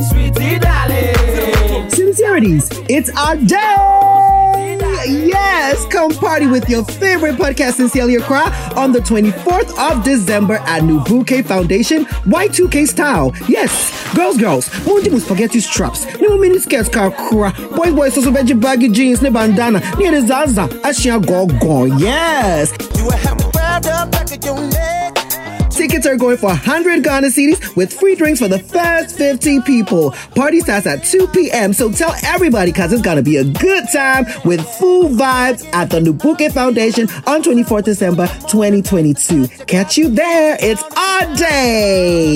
Sweetie darling. Sincerities, it's our day! Yes, come party with your favorite podcast, Sincerely Accra, on the 24th of December at Nubuke Foundation, Y2K style. Yes, girls, girls, won't you spaghetti straps? No mini skirts, car cra. Boy, boys, also veggie baggy jeans, ne bandana, near the Zaza, Ashia go go. Yes. Tickets are going for 100 Ghana cedis with free drinks for the first 50 people. Party starts at 2 p.m. So tell everybody because it's going to be a good time with full vibes at the Nubuke Foundation on 24th December 2022. Catch you there. It's our day.